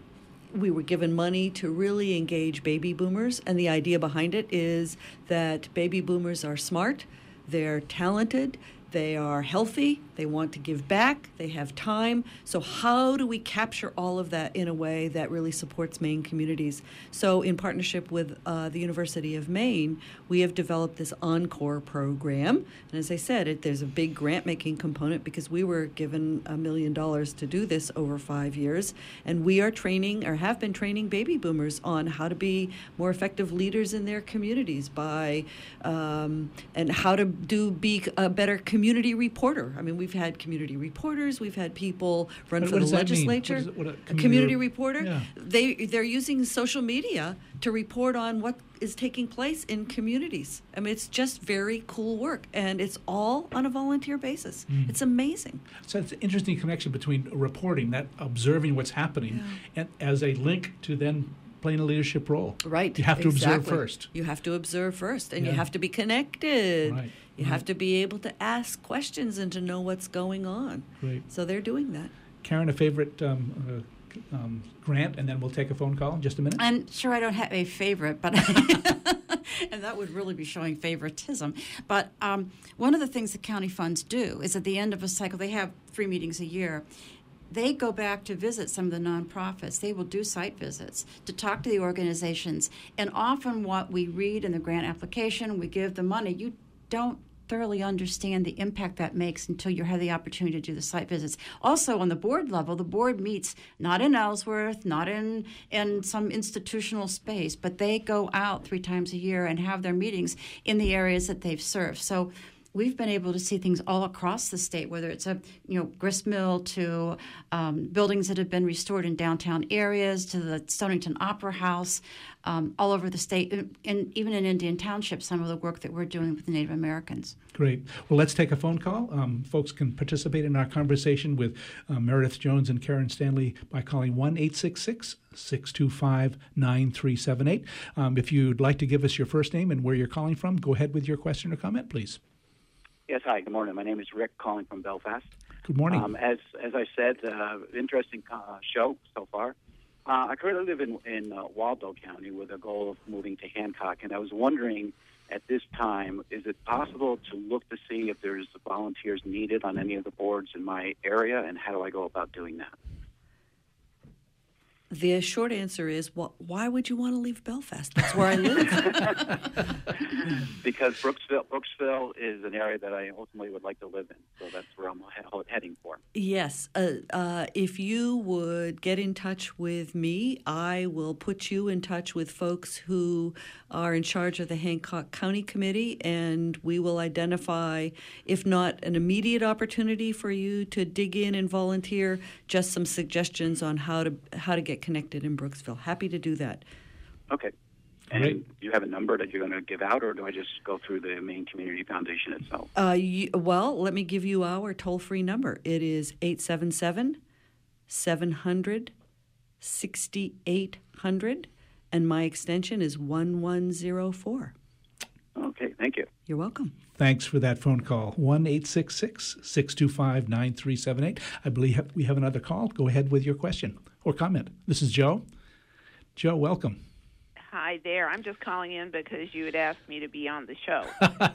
we were given money to really engage baby boomers. And the idea behind it is that baby boomers are smart, they're talented, they are healthy, they want to give back, they have time. So, how do we capture all of that in a way that really supports Maine communities? So, in partnership with uh, the University of Maine, we have developed this Encore program. And as I said, it, there's a big grant making component because we were given a million dollars to do this over five years. And we are training or have been training baby boomers on how to be more effective leaders in their communities by um, and how to do be a better community reporter. I mean, we we've had community reporters, we've had people run what, for what the legislature. A, community, a community reporter. Yeah. They they're using social media to report on what is taking place in communities. I mean, it's just very cool work, and it's all on a volunteer basis. Mm. It's amazing. So it's an interesting connection between reporting, that observing what's happening, yeah. and as a link to then playing a leadership role. Right. You have to exactly. observe first. You have to observe first, and yeah. you have to be connected. Right. You right. have to be able to ask questions and to know what's going on. Right. So they're doing that. Karen, a favorite um, uh, um, grant, and then we'll take a phone call in just a minute. I'm sure I don't have a favorite, but and that would really be showing favoritism. But um, one of the things the county funds do is at the end of a cycle, they have three meetings a year, they go back to visit some of the nonprofits. They will do site visits to talk to the organizations. And often, what we read in the grant application, we give the money, you don't thoroughly understand the impact that makes until you have the opportunity to do the site visits. Also, on the board level, the board meets not in Ellsworth, not in in some institutional space, but they go out three times a year and have their meetings in the areas that they've served. So we've been able to see things all across the state, whether it's a you know grist mill to um, buildings that have been restored in downtown areas to the Stonington Opera House, um, all over the state, and even in Indian Township, some of the work that we're doing with the Native Americans. Great. Well, let's take a phone call. Um, folks can participate in our conversation with uh, Meredith Jones and Karen Stanley by calling 1 866 625 9378. Um, if you'd like to give us your first name and where you're calling from, go ahead with your question or comment, please. Yes, hi. Good morning. My name is Rick, calling from Belfast. Good morning. Um, as as I said, uh, interesting uh, show so far. Uh, I currently live in in uh, Waldo County with a goal of moving to Hancock, and I was wondering at this time, is it possible to look to see if there's volunteers needed on any of the boards in my area, and how do I go about doing that? The short answer is, well, why would you want to leave Belfast? That's where I live. because Brooksville, Brooksville is an area that I ultimately would like to live in, so that's where I'm heading for. Yes, uh, uh, if you would get in touch with me, I will put you in touch with folks who are in charge of the Hancock County Committee, and we will identify, if not an immediate opportunity for you to dig in and volunteer, just some suggestions on how to how to get connected in Brooksville. Happy to do that. Okay. And do you have a number that you're going to give out, or do I just go through the Maine Community Foundation itself? Uh, you, well, let me give you our toll free number. It is 877 700 6800, and my extension is 1104. Okay, thank you. You're welcome. Thanks for that phone call. 1 625 9378. I believe we have another call. Go ahead with your question or comment. This is Joe. Joe, welcome. Hi there. I'm just calling in because you had asked me to be on the show.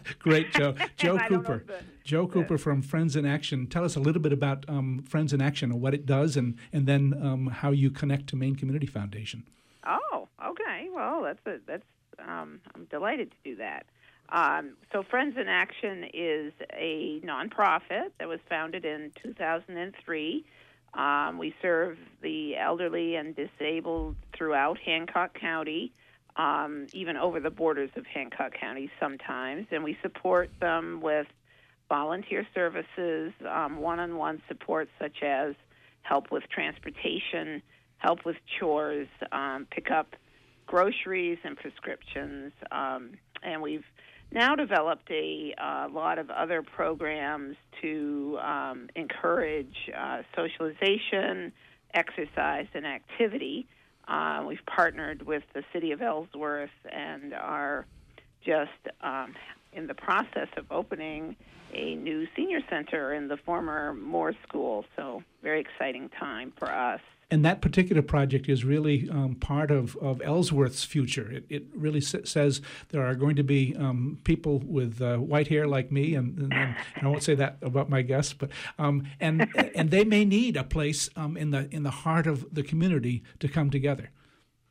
Great, Joe. Joe Cooper. The, Joe the, Cooper from Friends in Action. Tell us a little bit about um, Friends in Action and what it does, and and then um, how you connect to Maine Community Foundation. Oh, okay. Well, that's a, that's. Um, I'm delighted to do that. Um, so, Friends in Action is a nonprofit that was founded in 2003. Um, we serve the elderly and disabled throughout Hancock County um, even over the borders of Hancock County sometimes, and we support them with volunteer services, one on one support such as help with transportation, help with chores, um, pick up groceries and prescriptions. Um, and we've now developed a uh, lot of other programs to um, encourage uh, socialization, exercise, and activity. Uh, we've partnered with the city of Ellsworth and are just um, in the process of opening a new senior center in the former Moore School. So, very exciting time for us. And that particular project is really um, part of, of Ellsworth's future. It, it really s- says there are going to be um, people with uh, white hair like me, and, and, and, I won't say that about my guests, but um, and and they may need a place um, in the in the heart of the community to come together.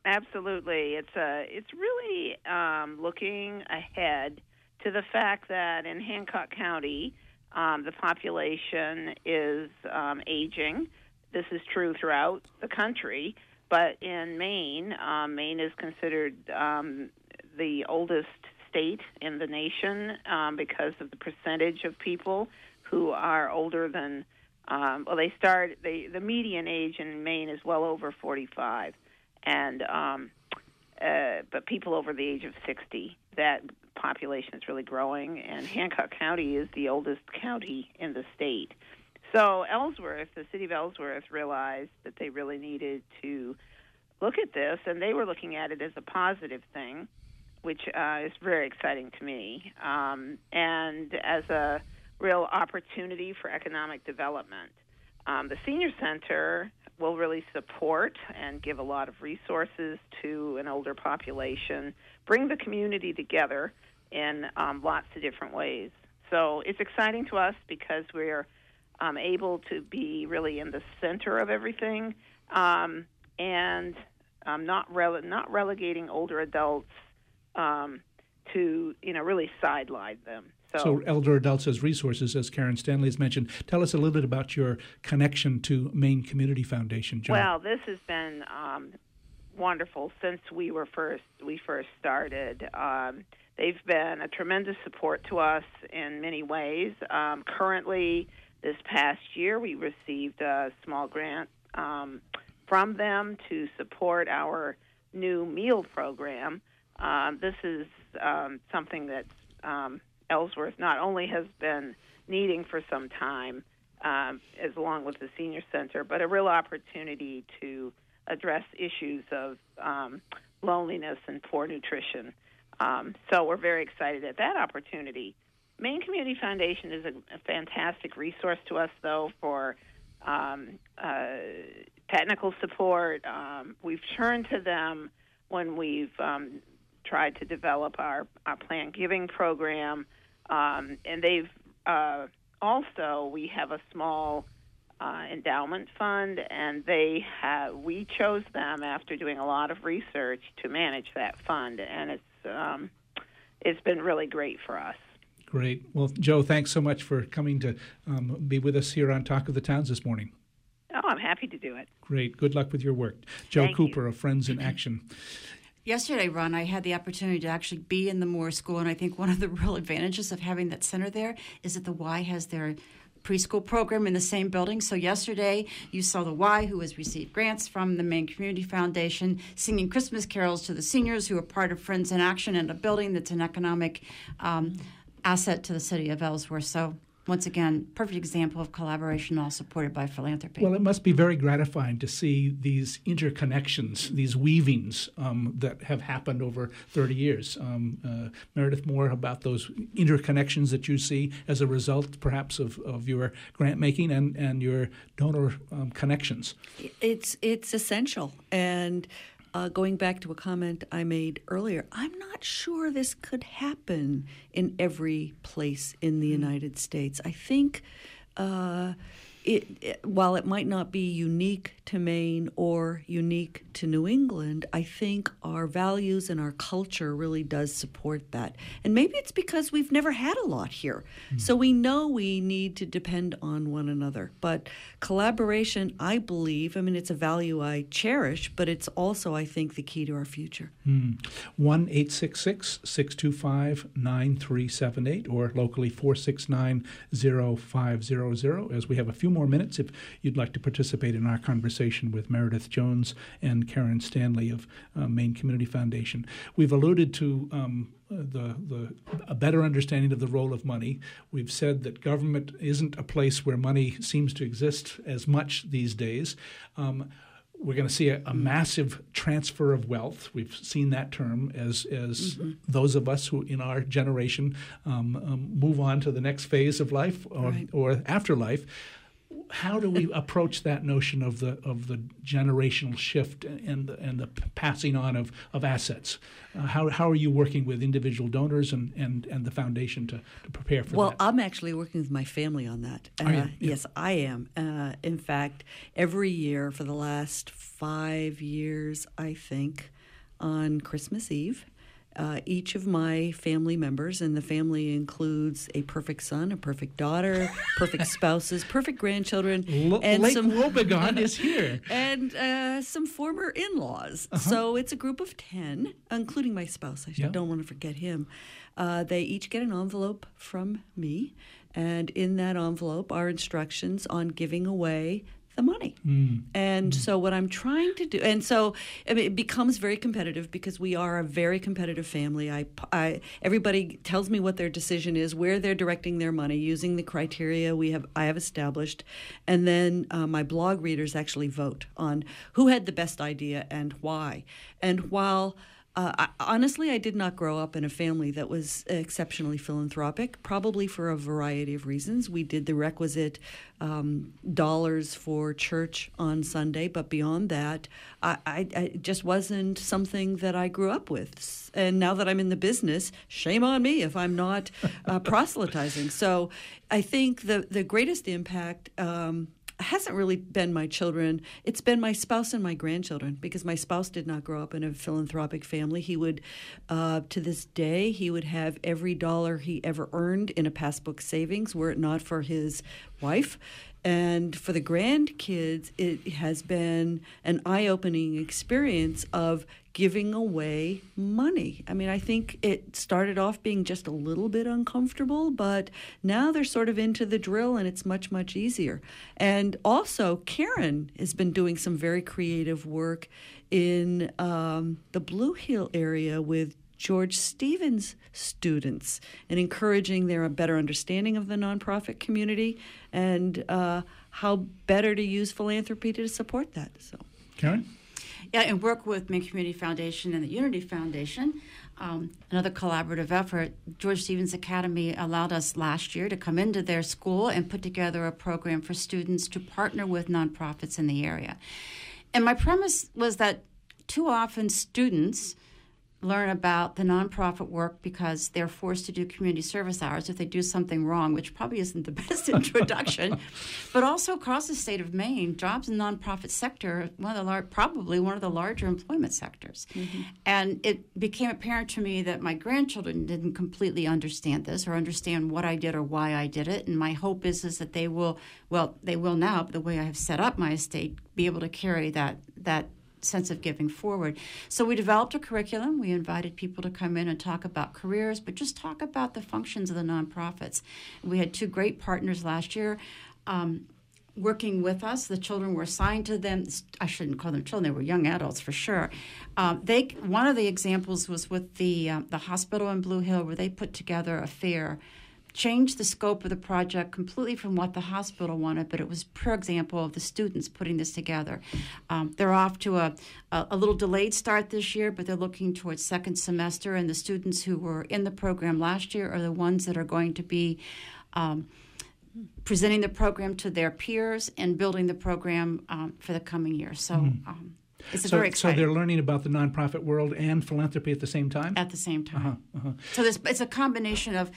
Absolutely, it's a it's really um, looking ahead to the fact that in Hancock County, um, the population is aging this is true throughout the country, but in Maine, um, Maine is considered um, the oldest state in the nation um, because of the percentage of people who are older than. Um, well, they start. They, the median age in Maine is well over 45, and um, uh, but people over the age of 60, that population is really growing. And Hancock County is the oldest county in the state. So Ellsworth, the city of Ellsworth, realized that they really needed to look at this, and they were looking at it as a positive thing, which uh, is very exciting to me, um, and as a real opportunity for economic development. Um, the senior center will really support and give a lot of resources to an older population, bring the community together in um, lots of different ways. So it's exciting to us because we're um, able to be really in the center of everything, um, and um, not rele- not relegating older adults um, to you know really sideline them. So, so, elder adults as resources, as Karen Stanley has mentioned. Tell us a little bit about your connection to Maine Community Foundation, John. Well, this has been um, wonderful since we were first we first started. Um, they've been a tremendous support to us in many ways. Um, currently, this past year, we received a small grant um, from them to support our new meal program. Um, this is um, something that um, Ellsworth not only has been needing for some time, um, as along with the senior center, but a real opportunity to address issues of um, loneliness and poor nutrition. So we're very excited at that opportunity. Maine Community Foundation is a, a fantastic resource to us, though, for um, uh, technical support. Um, we've turned to them when we've um, tried to develop our, our planned giving program, um, and they've uh, also we have a small uh, endowment fund, and they have we chose them after doing a lot of research to manage that fund, and it's um, it's been really great for us. Great. Well, Joe, thanks so much for coming to um, be with us here on Talk of the Towns this morning. Oh, I'm happy to do it. Great. Good luck with your work. Joe Thank Cooper you. of Friends in Action. Yesterday, Ron, I had the opportunity to actually be in the Moore School, and I think one of the real advantages of having that center there is that the Y has their preschool program in the same building. So yesterday, you saw the Y, who has received grants from the Maine Community Foundation, singing Christmas carols to the seniors who are part of Friends in Action in a building that's an economic. Um, asset to the city of Ellsworth. So once again, perfect example of collaboration, all supported by philanthropy. Well, it must be very gratifying to see these interconnections, these weavings um, that have happened over 30 years. Um, uh, Meredith, more about those interconnections that you see as a result, perhaps, of, of your grant making and, and your donor um, connections. It's it's essential, and uh, going back to a comment I made earlier, I'm not sure this could happen in every place in the United States. I think. Uh, it, it, while it might not be unique to Maine or unique to New England, I think our values and our culture really does support that. And maybe it's because we've never had a lot here. Mm-hmm. So we know we need to depend on one another. But collaboration, I believe, I mean, it's a value I cherish, but it's also, I think, the key to our future. Mm. 1 625 9378 or locally 469 0500 as we have a few more minutes if you'd like to participate in our conversation with Meredith Jones and Karen Stanley of uh, Maine Community Foundation. We've alluded to um, the, the a better understanding of the role of money. We've said that government isn't a place where money seems to exist as much these days. Um, we're going to see a, a, massive transfer of wealth. We've seen that term as as mm-hmm. those of us who in our generation um, um, move on to the next phase of life or, right. or afterlife how do we approach that notion of the of the generational shift and the, and the passing on of, of assets? Uh, how, how are you working with individual donors and, and, and the foundation to, to prepare for well, that? Well, I'm actually working with my family on that. Uh, yeah. Yes, I am. Uh, in fact, every year for the last five years, I think, on Christmas Eve, uh, each of my family members, and the family includes a perfect son, a perfect daughter, perfect spouses, perfect grandchildren, L- and Lake some Wobegon is here, and uh, some former in-laws. Uh-huh. So it's a group of ten, including my spouse. I yeah. don't want to forget him. Uh, they each get an envelope from me, and in that envelope are instructions on giving away the money. Mm. And mm. so, what I'm trying to do, and so I mean, it becomes very competitive because we are a very competitive family. I, I, everybody tells me what their decision is, where they're directing their money, using the criteria we have I have established, and then uh, my blog readers actually vote on who had the best idea and why. And while uh, I, honestly, I did not grow up in a family that was exceptionally philanthropic, probably for a variety of reasons. We did the requisite um, dollars for church on Sunday, but beyond that, I, I, I, just wasn't something that I grew up with. And now that I'm in the business, shame on me if I'm not uh, proselytizing. So I think the, the greatest impact. Um, hasn't really been my children. It's been my spouse and my grandchildren because my spouse did not grow up in a philanthropic family. He would, uh, to this day, he would have every dollar he ever earned in a passbook savings were it not for his wife. And for the grandkids, it has been an eye opening experience of giving away money. I mean, I think it started off being just a little bit uncomfortable, but now they're sort of into the drill and it's much, much easier. And also, Karen has been doing some very creative work in um, the Blue Hill area with George Stevens students and encouraging their better understanding of the nonprofit community and uh, how better to use philanthropy to support that. So, Karen. Yeah, and work with Maine Community Foundation and the Unity Foundation. Um, another collaborative effort. George Stevens Academy allowed us last year to come into their school and put together a program for students to partner with nonprofits in the area. And my premise was that too often students learn about the nonprofit work because they're forced to do community service hours if they do something wrong, which probably isn't the best introduction. but also across the state of Maine, jobs in the nonprofit sector one of the lar- probably one of the larger employment sectors. Mm-hmm. And it became apparent to me that my grandchildren didn't completely understand this or understand what I did or why I did it. And my hope is is that they will well, they will now, but the way I have set up my estate, be able to carry that that sense of giving forward. So we developed a curriculum. We invited people to come in and talk about careers, but just talk about the functions of the nonprofits. We had two great partners last year. Um, working with us. The children were assigned to them. I shouldn't call them children; they were young adults for sure. Um, they one of the examples was with the uh, the hospital in Blue Hill, where they put together a fair changed the scope of the project completely from what the hospital wanted, but it was per example of the students putting this together. Um, they're off to a, a, a, little delayed start this year, but they're looking towards second semester, and the students who were in the program last year are the ones that are going to be. Um, presenting the program to their peers and building the program um, for the coming year. So, mm. It's so, very exciting. So they're learning about the nonprofit world and philanthropy at the same time? At the same time. Uh-huh, uh-huh. So this, it's a combination of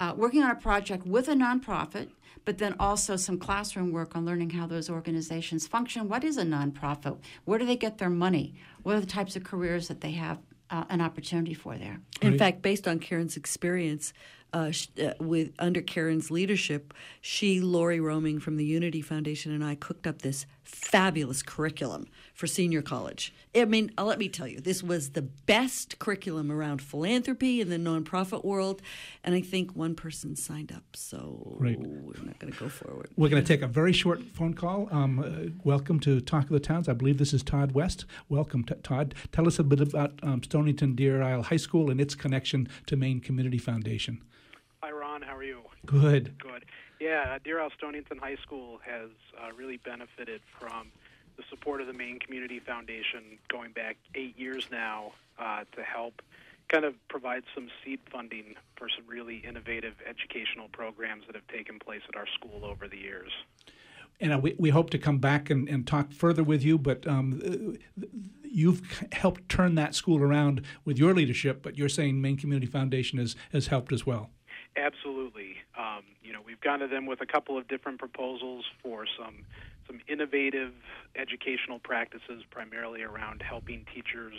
uh, working on a project with a nonprofit, but then also some classroom work on learning how those organizations function. What is a nonprofit? Where do they get their money? What are the types of careers that they have uh, an opportunity for there? In fact, based on Karen's experience, uh, sh- uh, with under Karen's leadership, she, Lori Roaming from the Unity Foundation, and I cooked up this fabulous curriculum for senior college. I mean, uh, let me tell you, this was the best curriculum around philanthropy in the nonprofit world, and I think one person signed up, so Great. we're not going to go forward. We're going to take a very short phone call. Um, uh, welcome to Talk of the Towns. I believe this is Todd West. Welcome, t- Todd. Tell us a bit about um, Stonington Deer Isle High School and its connection to Maine Community Foundation. Hi, Ron. How are you? Good. Good. Yeah, Deer Isle Stonington High School has uh, really benefited from the support of the Maine Community Foundation going back eight years now uh, to help kind of provide some seed funding for some really innovative educational programs that have taken place at our school over the years. And uh, we, we hope to come back and, and talk further with you, but um, uh, you've helped turn that school around with your leadership, but you're saying Maine Community Foundation has, has helped as well. Absolutely. Um, you know, we've gone to them with a couple of different proposals for some some innovative educational practices, primarily around helping teachers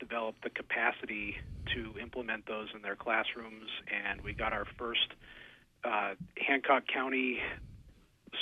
develop the capacity to implement those in their classrooms. And we got our first uh, Hancock County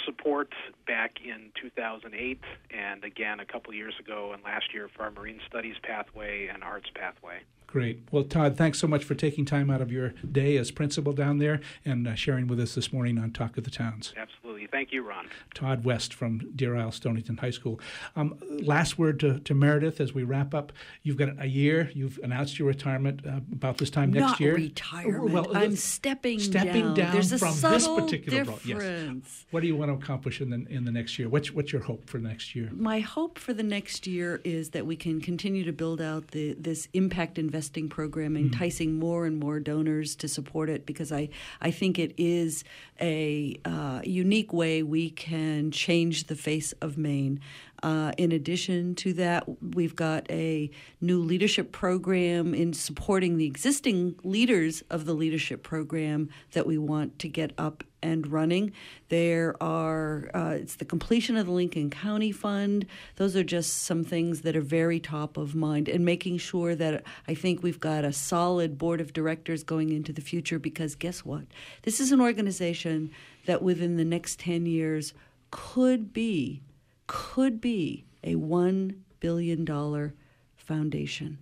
support back in 2008, and again a couple years ago and last year for our Marine Studies pathway and Arts pathway. Great. Well, Todd, thanks so much for taking time out of your day as principal down there and uh, sharing with us this morning on Talk of the Towns. Absolutely. Thank you, Ron. Todd West from Deer Isle Stonington High School. Um, last word to, to Meredith as we wrap up. You've got a year. You've announced your retirement uh, about this time next Not year. retirement. Well, I'm uh, stepping stepping down. down There's a from subtle this particular role. difference. Yes. What do you want to accomplish in the in the next year? What's what's your hope for next year? My hope for the next year is that we can continue to build out the, this impact investing program, enticing more and more donors to support it, because I, I think it is a uh, unique way we can change the face of Maine. Uh, in addition to that, we've got a new leadership program in supporting the existing leaders of the leadership program that we want to get up and running. There are, uh, it's the completion of the Lincoln County Fund. Those are just some things that are very top of mind, and making sure that I think we've got a solid board of directors going into the future because guess what? This is an organization that within the next 10 years could be could be a $1 billion foundation.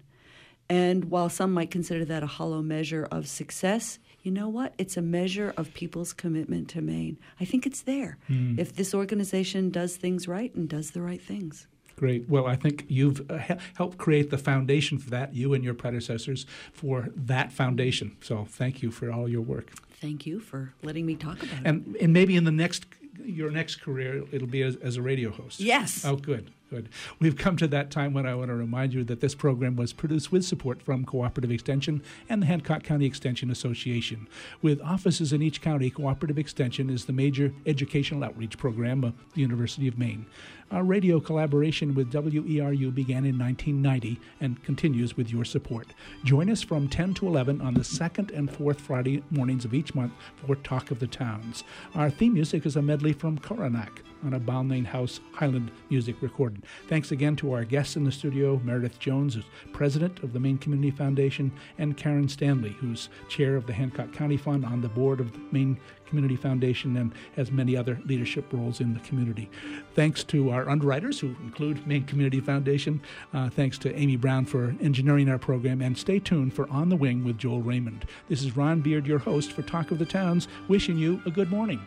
And while some might consider that a hollow measure of success, you know what? It's a measure of people's commitment to Maine. I think it's there if this organization does things right and does the right things. Great. Well, I think you've uh, helped create the foundation for that, you and your predecessors, for that foundation. So thank you for all your work. Thank you for letting me talk about it. And and maybe in the next your next career, it'll be as, as a radio host. Yes. Oh, good, good. We've come to that time when I want to remind you that this program was produced with support from Cooperative Extension and the Hancock County Extension Association. With offices in each county, Cooperative Extension is the major educational outreach program of the University of Maine. Our radio collaboration with WERU began in 1990 and continues with your support. Join us from 10 to 11 on the second and fourth Friday mornings of each month for Talk of the Towns. Our theme music is a medley from Coronac on a Balmain House Highland music recording. Thanks again to our guests in the studio, Meredith Jones, who's president of the Maine Community Foundation, and Karen Stanley, who's chair of the Hancock County Fund on the board of the Maine Community Foundation and has many other leadership roles in the community. Thanks to our underwriters, who include Maine Community Foundation. Uh, thanks to Amy Brown for engineering our program. And stay tuned for On the Wing with Joel Raymond. This is Ron Beard, your host for Talk of the Towns, wishing you a good morning.